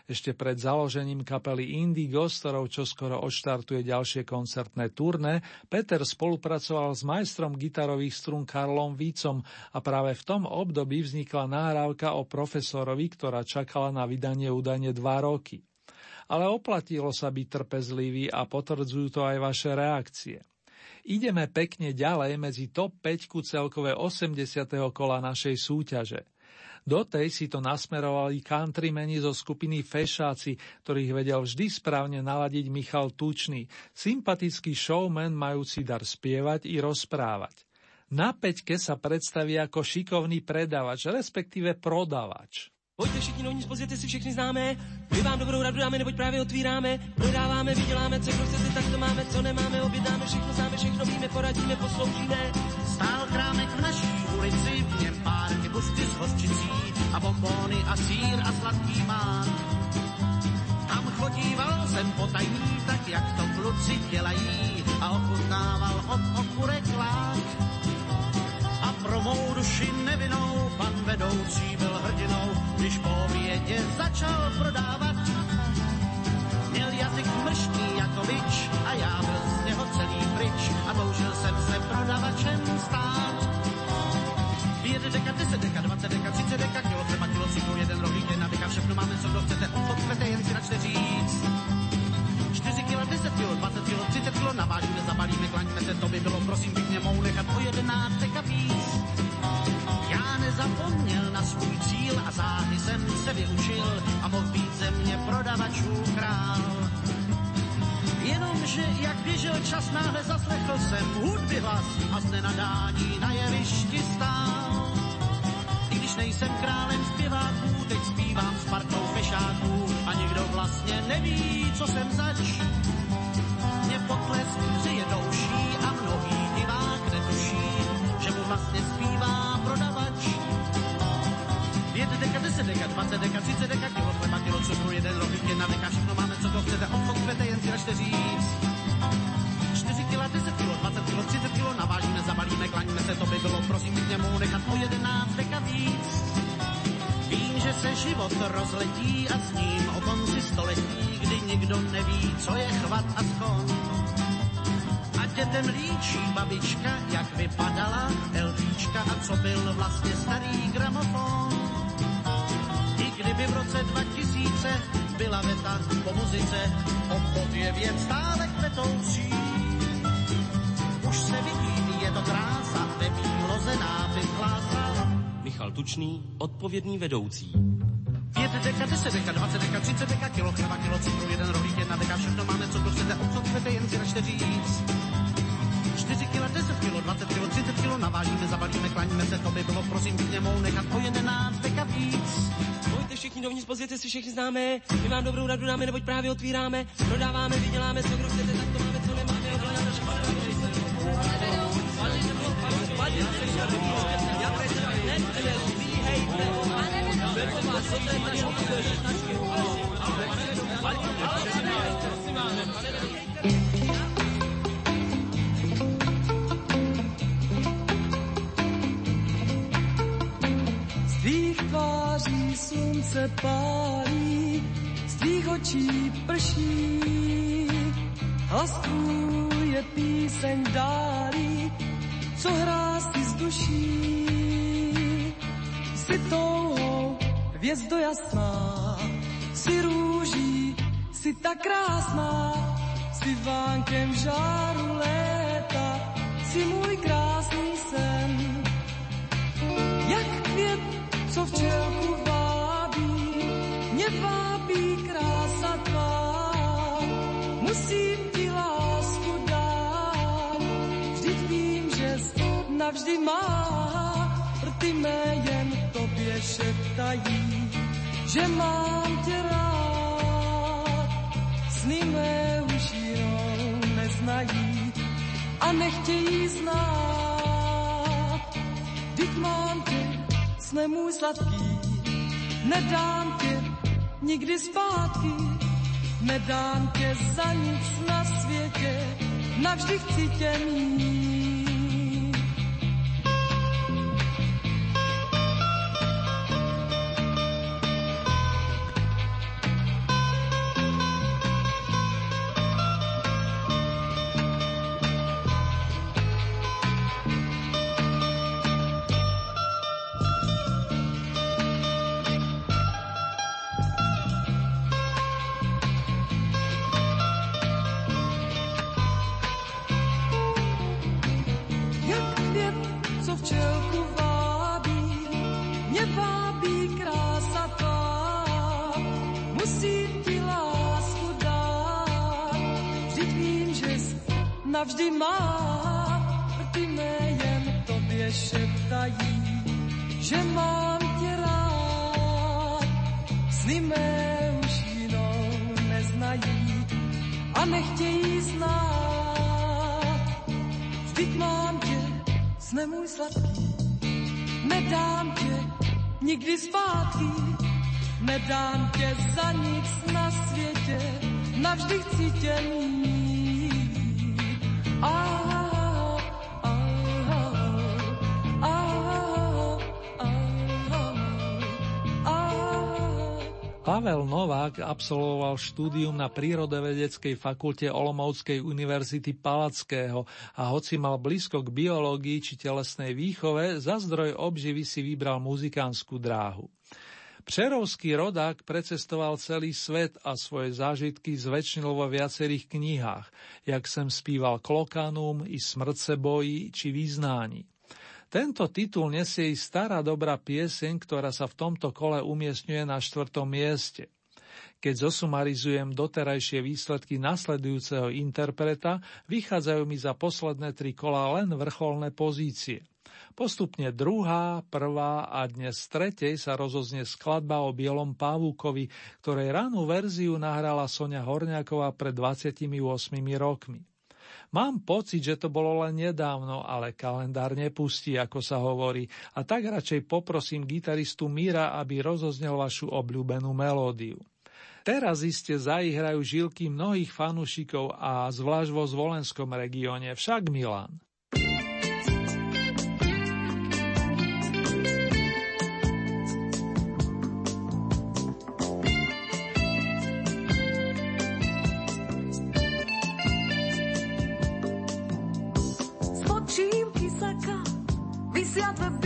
Ešte pred založením kapely Indigo, s ktorou čoskoro odštartuje ďalšie koncertné turné, Peter spolupracoval s majstrom gitarových strún Karlom Vícom a práve v tom období vznikla náhrávka o profesorovi, ktorá čakala na vydanie údajne dva roky. Ale oplatilo sa byť trpezlivý a potvrdzujú to aj vaše reakcie. Ideme pekne ďalej medzi top 5 celkové 80. kola našej súťaže – do tej si to nasmerovali countrymeni zo skupiny Fešáci, ktorých vedel vždy správne naladiť Michal Tučný, sympatický showman majúci dar spievať i rozprávať. Na peťke sa predstaví ako šikovný predavač, respektíve prodavač. Pojďte všichni novní, pozvěte si všechny známé, my vám dobrou radu dáme, neboť právě otvíráme, prodáváme, vyděláme, co chcete, tak to máme, co nemáme, objednáme, všechno známe, všechno víme, poradíme, posloužíme. Stál krámek v naší ulici, busty s hořčicí a bombóny a sír a sladký mán. Tam chodíval jsem potajný, tak jak to kluci dělají a ochutnával od okurek lák. A pro mou duši nevinou pan vedoucí byl hrdinou, když po obědě začal prodávat. Měl jazyk mrštý jako bič a já byl z něho celý pryč a toužil jsem se prodavačem stát. Pět deka, deset deka, dvacet deka, třicet deka, kilo třeba kilo cukru, jeden rohlík, jedna deka, všechno máme, co kdo chcete, chcete, jen si načte říct. 4 kilo, 10 kilo, 20 kilo, 30 kilo, navážíme, zabalíme, klaňme se, to by bylo, prosím, pěkně mou nechat o 11 deka víc. Já nezapomněl na svůj cíl a záhy jsem se vyučil a mohl být ze mě prodavačů král. Jenomže jak běžel čas, náhle zaslechl jsem hudby hlas a z nenadání na jevišti stál. Když nejsem králem zpěváků, teď zpívám s partou fešáků a nikdo vlastně neví, co jsem zač. Vlastně starý gramofon. I kdyby v roce 2000 byla věta po muzice, obchod je věc stále kvetoucí. Už se vidí, je to krása, nápis hlásal. Michal Tučný, odpovědný vedoucí. 5 deka, 10 deka, 20 deka, 30 deka, kilo chleba, kilo cukru, jeden rohlík, jedna deka, všechno máme, co to chcete, obchod chcete, jen si račte říct. 4 kilo, 10 kilo, 20 kilo, 30 kilo, navážíme, zabalíme, klaníme se, to by bylo, prosím, k němu nechat o 11 deka víc. Pojďte všichni dovnitř, pozvěte si všechny známé, my vám dobrou radu dáme, neboť právě otvíráme, prodáváme, vyděláme, co kdo chcete, tak to máme, co nemáme, ovládáme, všechno Z slunce pálí, z tvých očí prší. Hlas tvůj je píseň dálí, co hrá si z duší. Jsi touhou, hvězdo jasná, si růží, si tak krásná, si vánkem žáru léta, si můj krásný sen. Jak květ, co včelku vábí, navždy má. Rty mé jen tobě šeptají, že mám tě rád. Sny mé už jinou neznají a nechtějí znát. Vždyť mám tě sne můj sladký, nedám tě nikdy zpátky, nedám tě za nic na světě, navždy chci tě mít. Nedám tě za nic na světě, navždy chci tě. Pavel Novák absolvoval štúdium na Prírodovedeckej fakulte Olomouckej univerzity Palackého a hoci mal blízko k biológii či telesnej výchove, za zdroj obživy si vybral muzikánsku dráhu. Přerovský rodák precestoval celý svet a svoje zážitky zväčšnil vo viacerých knihách, jak sem spíval Klokanum i Smrť se bojí či Význání. Tento titul nesie i stará dobrá pieseň, ktorá sa v tomto kole umiestňuje na štvrtom mieste. Keď zosumarizujem doterajšie výsledky nasledujúceho interpreta, vychádzajú mi za posledné tri kola len vrcholné pozície – Postupne druhá, prvá a dnes tretej sa rozoznie skladba o Bielom pavúkovi, ktorej ranú verziu nahrala Sonia Horňáková pred 28 rokmi. Mám pocit, že to bolo len nedávno, ale kalendár nepustí, ako sa hovorí, a tak radšej poprosím gitaristu Míra, aby rozoznel vašu obľúbenú melódiu. Teraz iste zaihrajú žilky mnohých fanúšikov a zvlášť vo zvolenskom regióne, však Milan. the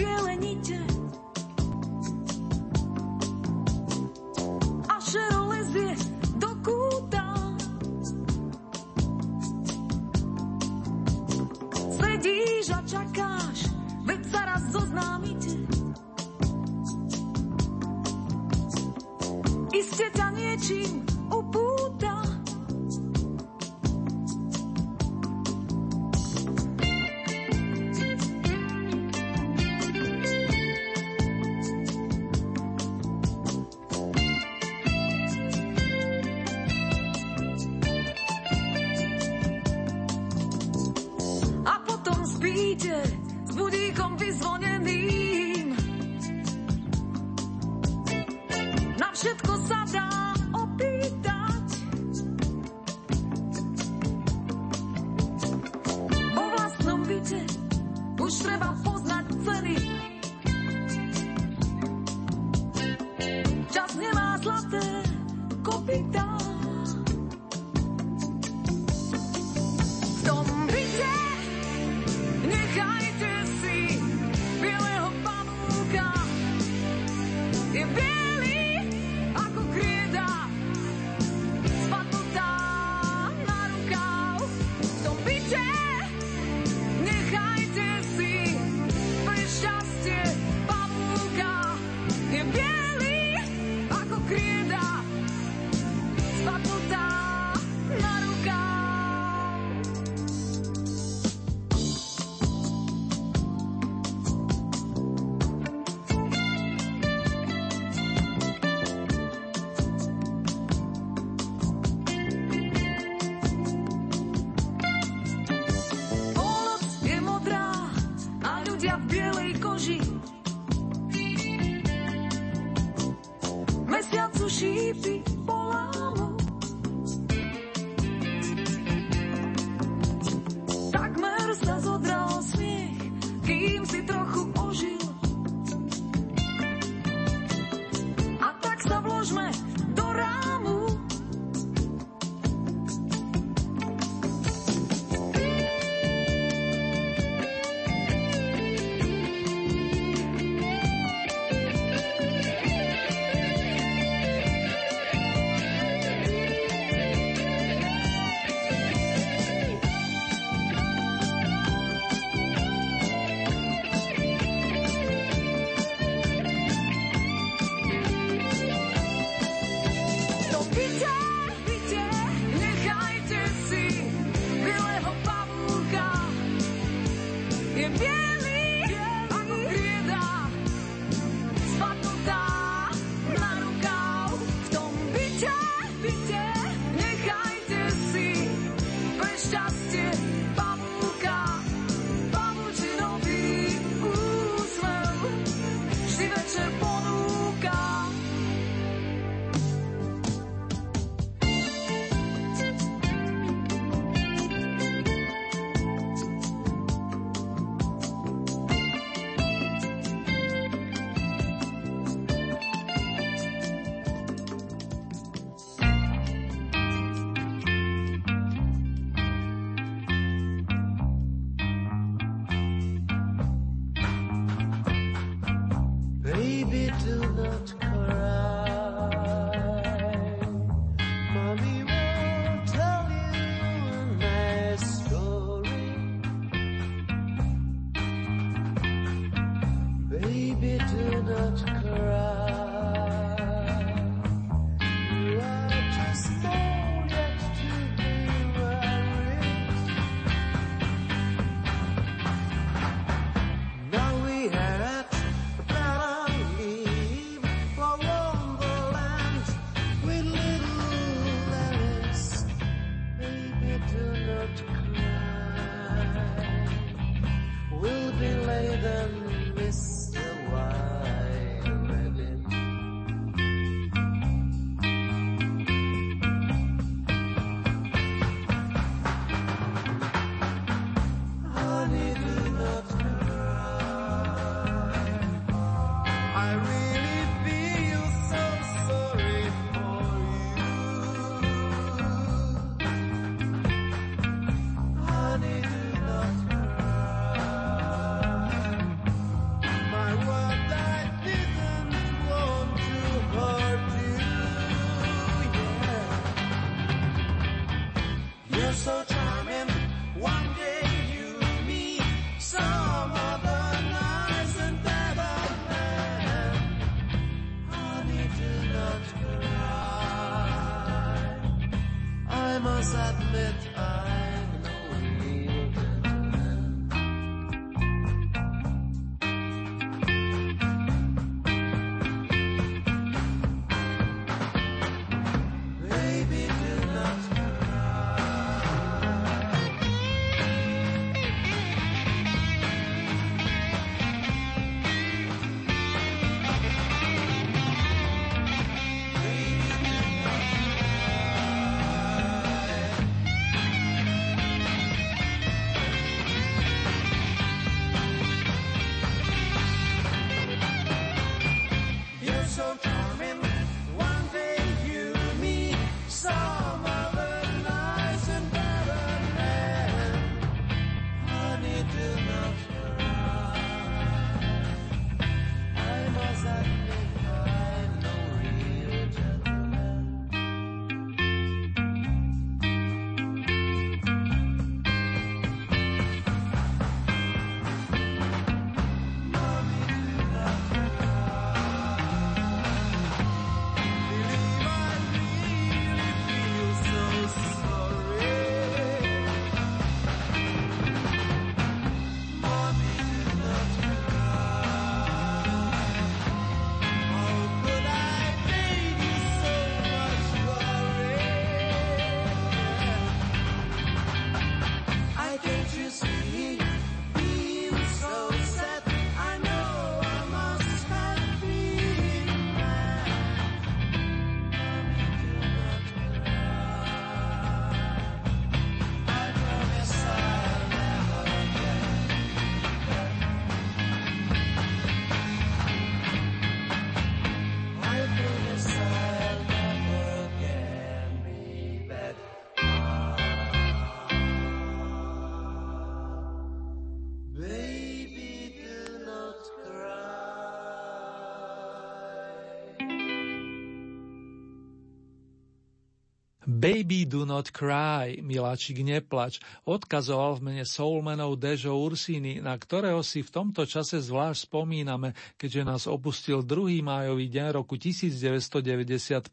Baby do not cry, miláčik neplač, odkazoval v mene soulmanov Dežo Ursini, na ktorého si v tomto čase zvlášť spomíname, keďže nás opustil 2. májový deň roku 1995.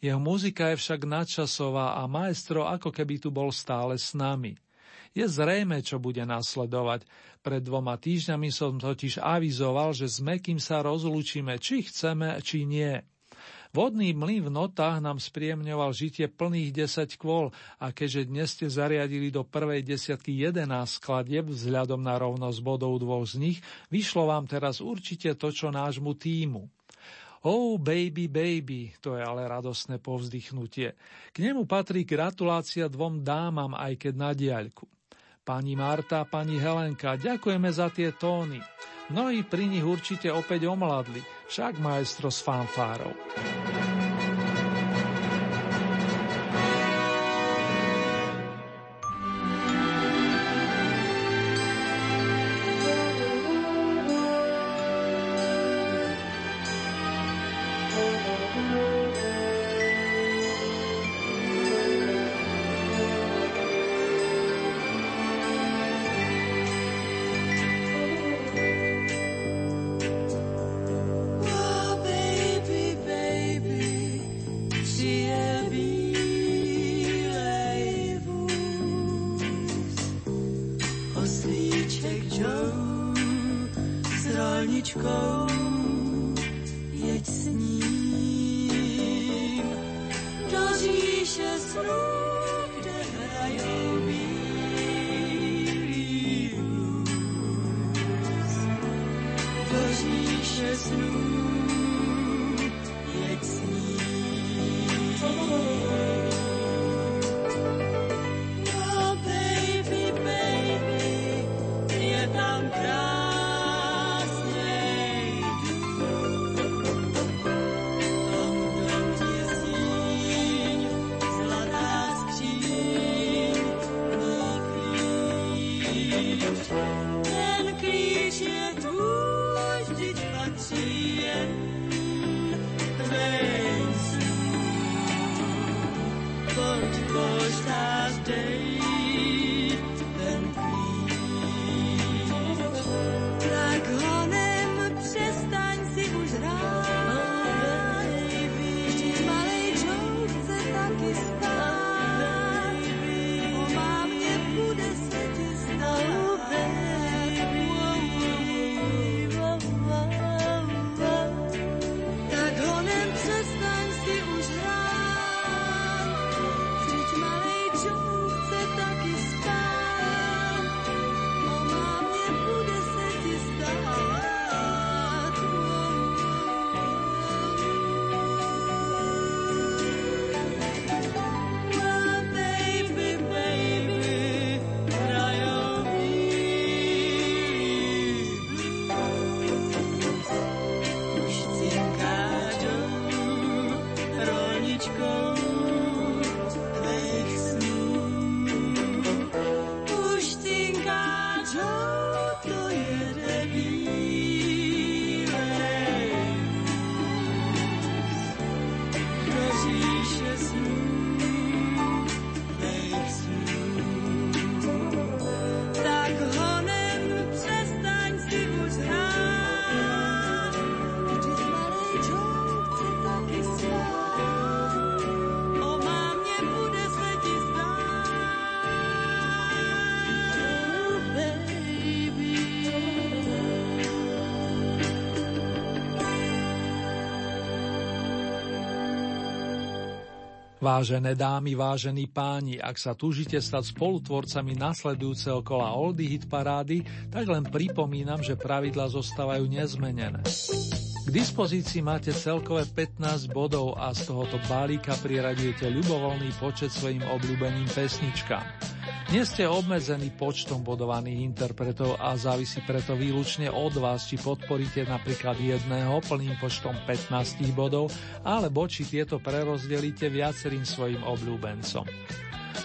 Jeho muzika je však nadčasová a maestro ako keby tu bol stále s nami. Je zrejme, čo bude nasledovať. Pred dvoma týždňami som totiž avizoval, že s Mekým sa rozlúčime, či chceme, či nie. Vodný mlyn v notách nám spriemňoval žitie plných 10 kvôl a keďže dnes ste zariadili do prvej desiatky 11 skladieb vzhľadom na rovnosť bodov dvoch z nich, vyšlo vám teraz určite to, čo nášmu týmu. Oh, baby, baby, to je ale radosné povzdychnutie. K nemu patrí gratulácia dvom dámam, aj keď na diaľku. Pani Marta, pani Helenka, ďakujeme za tie tóny. Mnohí pri nich určite opäť omladli, však maestro s fanfárou. Vážené dámy, vážení páni, ak sa túžite stať spolutvorcami nasledujúceho kola Oldy Hit Parády, tak len pripomínam, že pravidla zostávajú nezmenené. K dispozícii máte celkové 15 bodov a z tohoto balíka priraďujete ľubovoľný počet svojim obľúbeným pesničkám. Nie ste obmedzení počtom bodovaných interpretov a závisí preto výlučne od vás, či podporíte napríklad jedného plným počtom 15 bodov, alebo či tieto prerozdelíte viacerým svojim obľúbencom.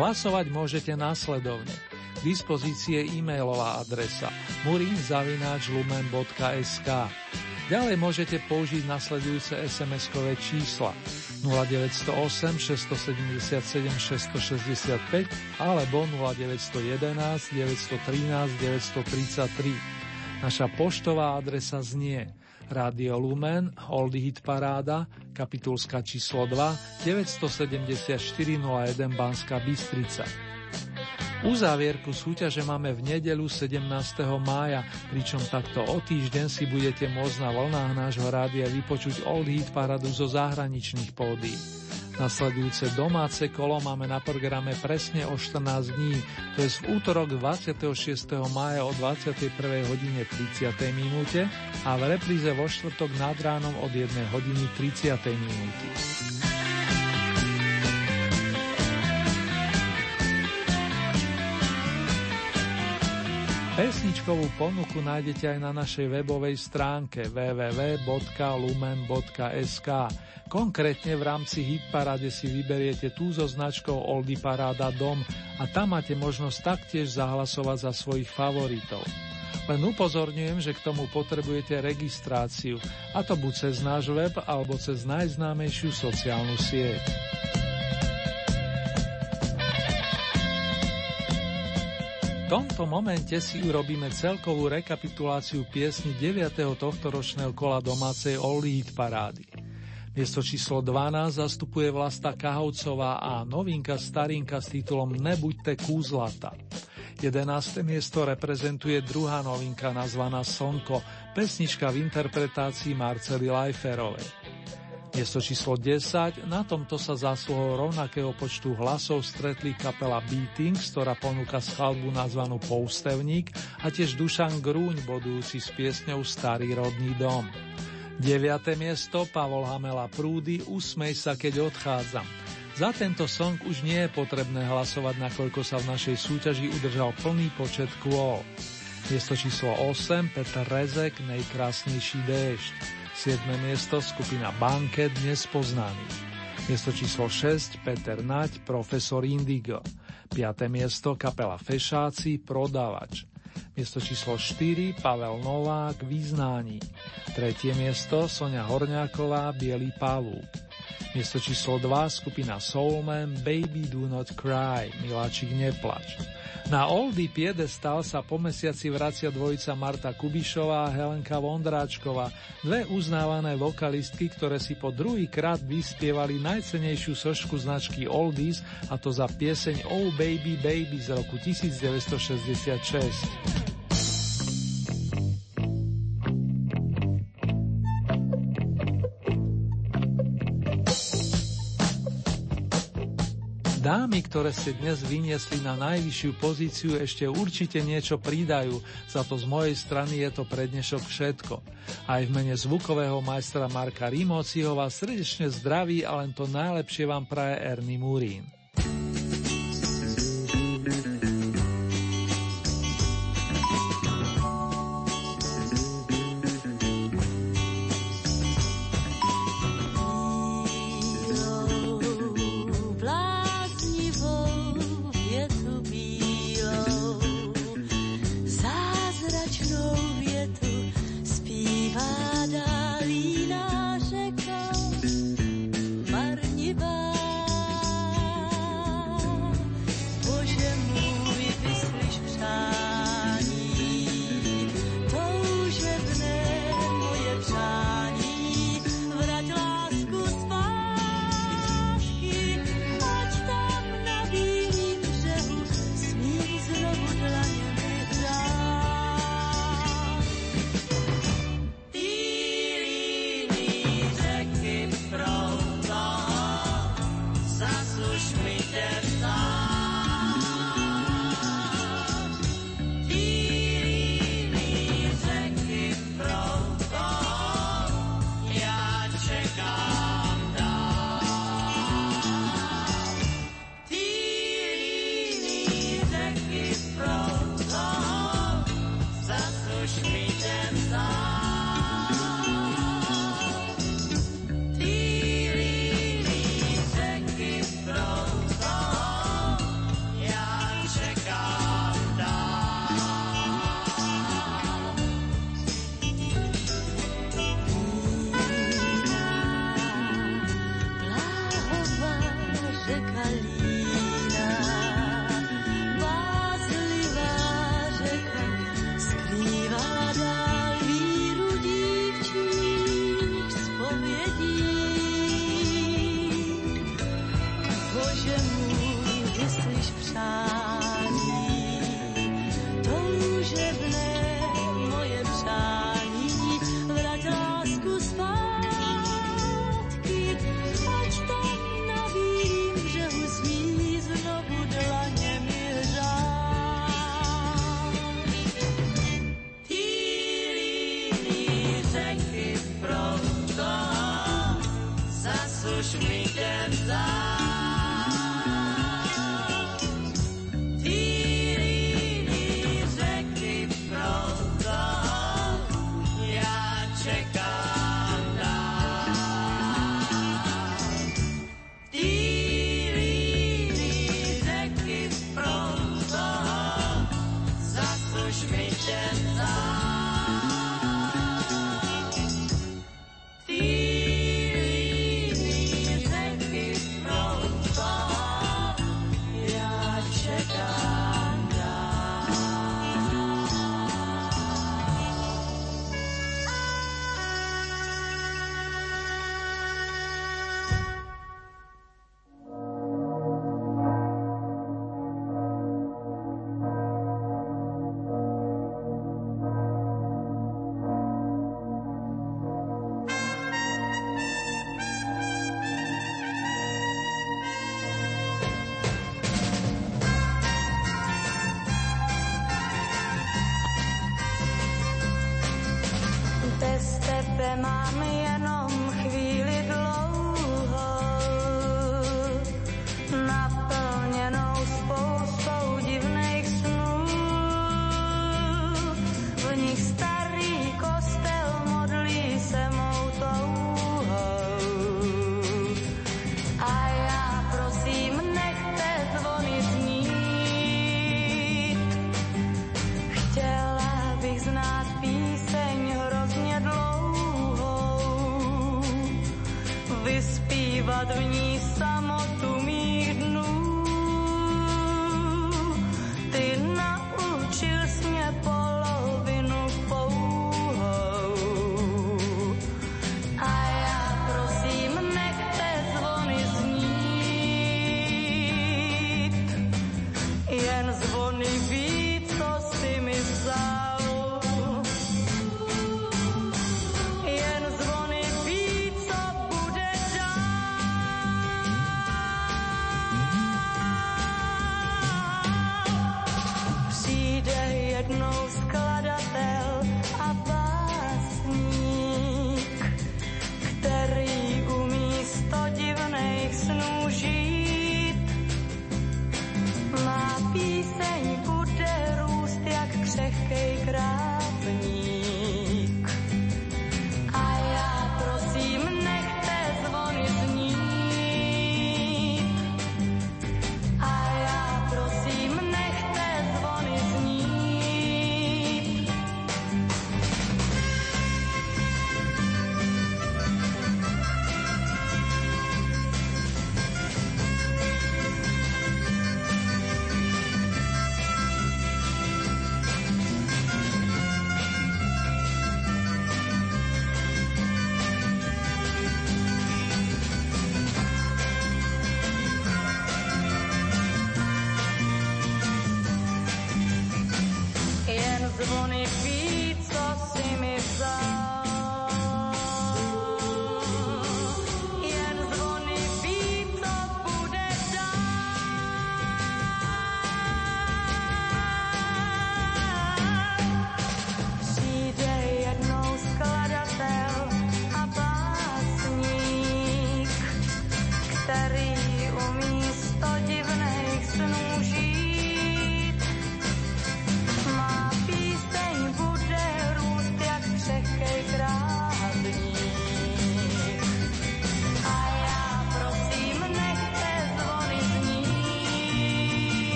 Hlasovať môžete následovne. K dispozícii je e-mailová adresa murinzavináčlumen.sk Ďalej môžete použiť nasledujúce SMS-kové čísla 0908 677 665 alebo 0911 913 933. Naša poštová adresa znie Radio Lumen, Oldie Hit Paráda, kapitulska číslo 2, 974 01 Banská Bystrica. Uzávierku súťaže máme v nedelu 17. mája, pričom takto o týždeň si budete môcť na vlnách nášho rádia vypočuť Old Heat paradu zo zahraničných pódií. Nasledujúce domáce kolo máme na programe presne o 14 dní, to je v útorok 26. mája o 21. hodine 30. minúte a v repríze vo štvrtok nad ránom od 1 hodiny 30. minúty. Pesničkovú ponuku nájdete aj na našej webovej stránke www.lumen.sk. Konkrétne v rámci Hitparade si vyberiete tú so značkou Oldy Paráda Dom a tam máte možnosť taktiež zahlasovať za svojich favoritov. Len upozorňujem, že k tomu potrebujete registráciu, a to buď cez náš web alebo cez najznámejšiu sociálnu sieť. Tomto momente si urobíme celkovú rekapituláciu piesni 9. tohtoročného kola domácej Oldie Hit parády. Miesto číslo 12 zastupuje Vlasta Kahovcová a novinka starinka s titulom Nebuďte kúzlata. 11. miesto reprezentuje druhá novinka nazvaná Sonko, pesnička v interpretácii Marcely Lajferovej. Miesto číslo 10, na tomto sa zásluhou rovnakého počtu hlasov stretli kapela Beatings, ktorá ponúka skladbu nazvanú Poustevník a tiež Dušan Grúň bodujúci s piesňou Starý rodný dom. 9. miesto Pavol Hamela Prúdy Usmej sa, keď odchádzam. Za tento song už nie je potrebné hlasovať, nakoľko sa v našej súťaži udržal plný počet kôl. Miesto číslo 8 Peter Rezek Nejkrásnejší déšť. 7. miesto skupina Banket dnes poznaný. Miesto číslo 6 Peter Naď, Profesor Indigo. 5. miesto kapela Fešáci, Prodávač. Miesto číslo 4 Pavel Novák, Význání. Tretie miesto Sonia Horňáková, Bielý pavúk. Miesto číslo 2 skupina Soulman, Baby Do Not Cry, Miláčik neplač. Na Oldy piedestal sa po mesiaci vracia dvojica Marta Kubišová a Helenka Vondráčková, dve uznávané vokalistky, ktoré si po druhý krát vyspievali najcenejšiu sošku značky Oldies, a to za pieseň Oh Baby Baby z roku 1966. Dámy, ktoré ste dnes vyniesli na najvyššiu pozíciu, ešte určite niečo pridajú, za to z mojej strany je to pre dnešok všetko. Aj v mene zvukového majstra Marka Rimociho vás srdečne zdraví a len to najlepšie vám praje Ernie Murín.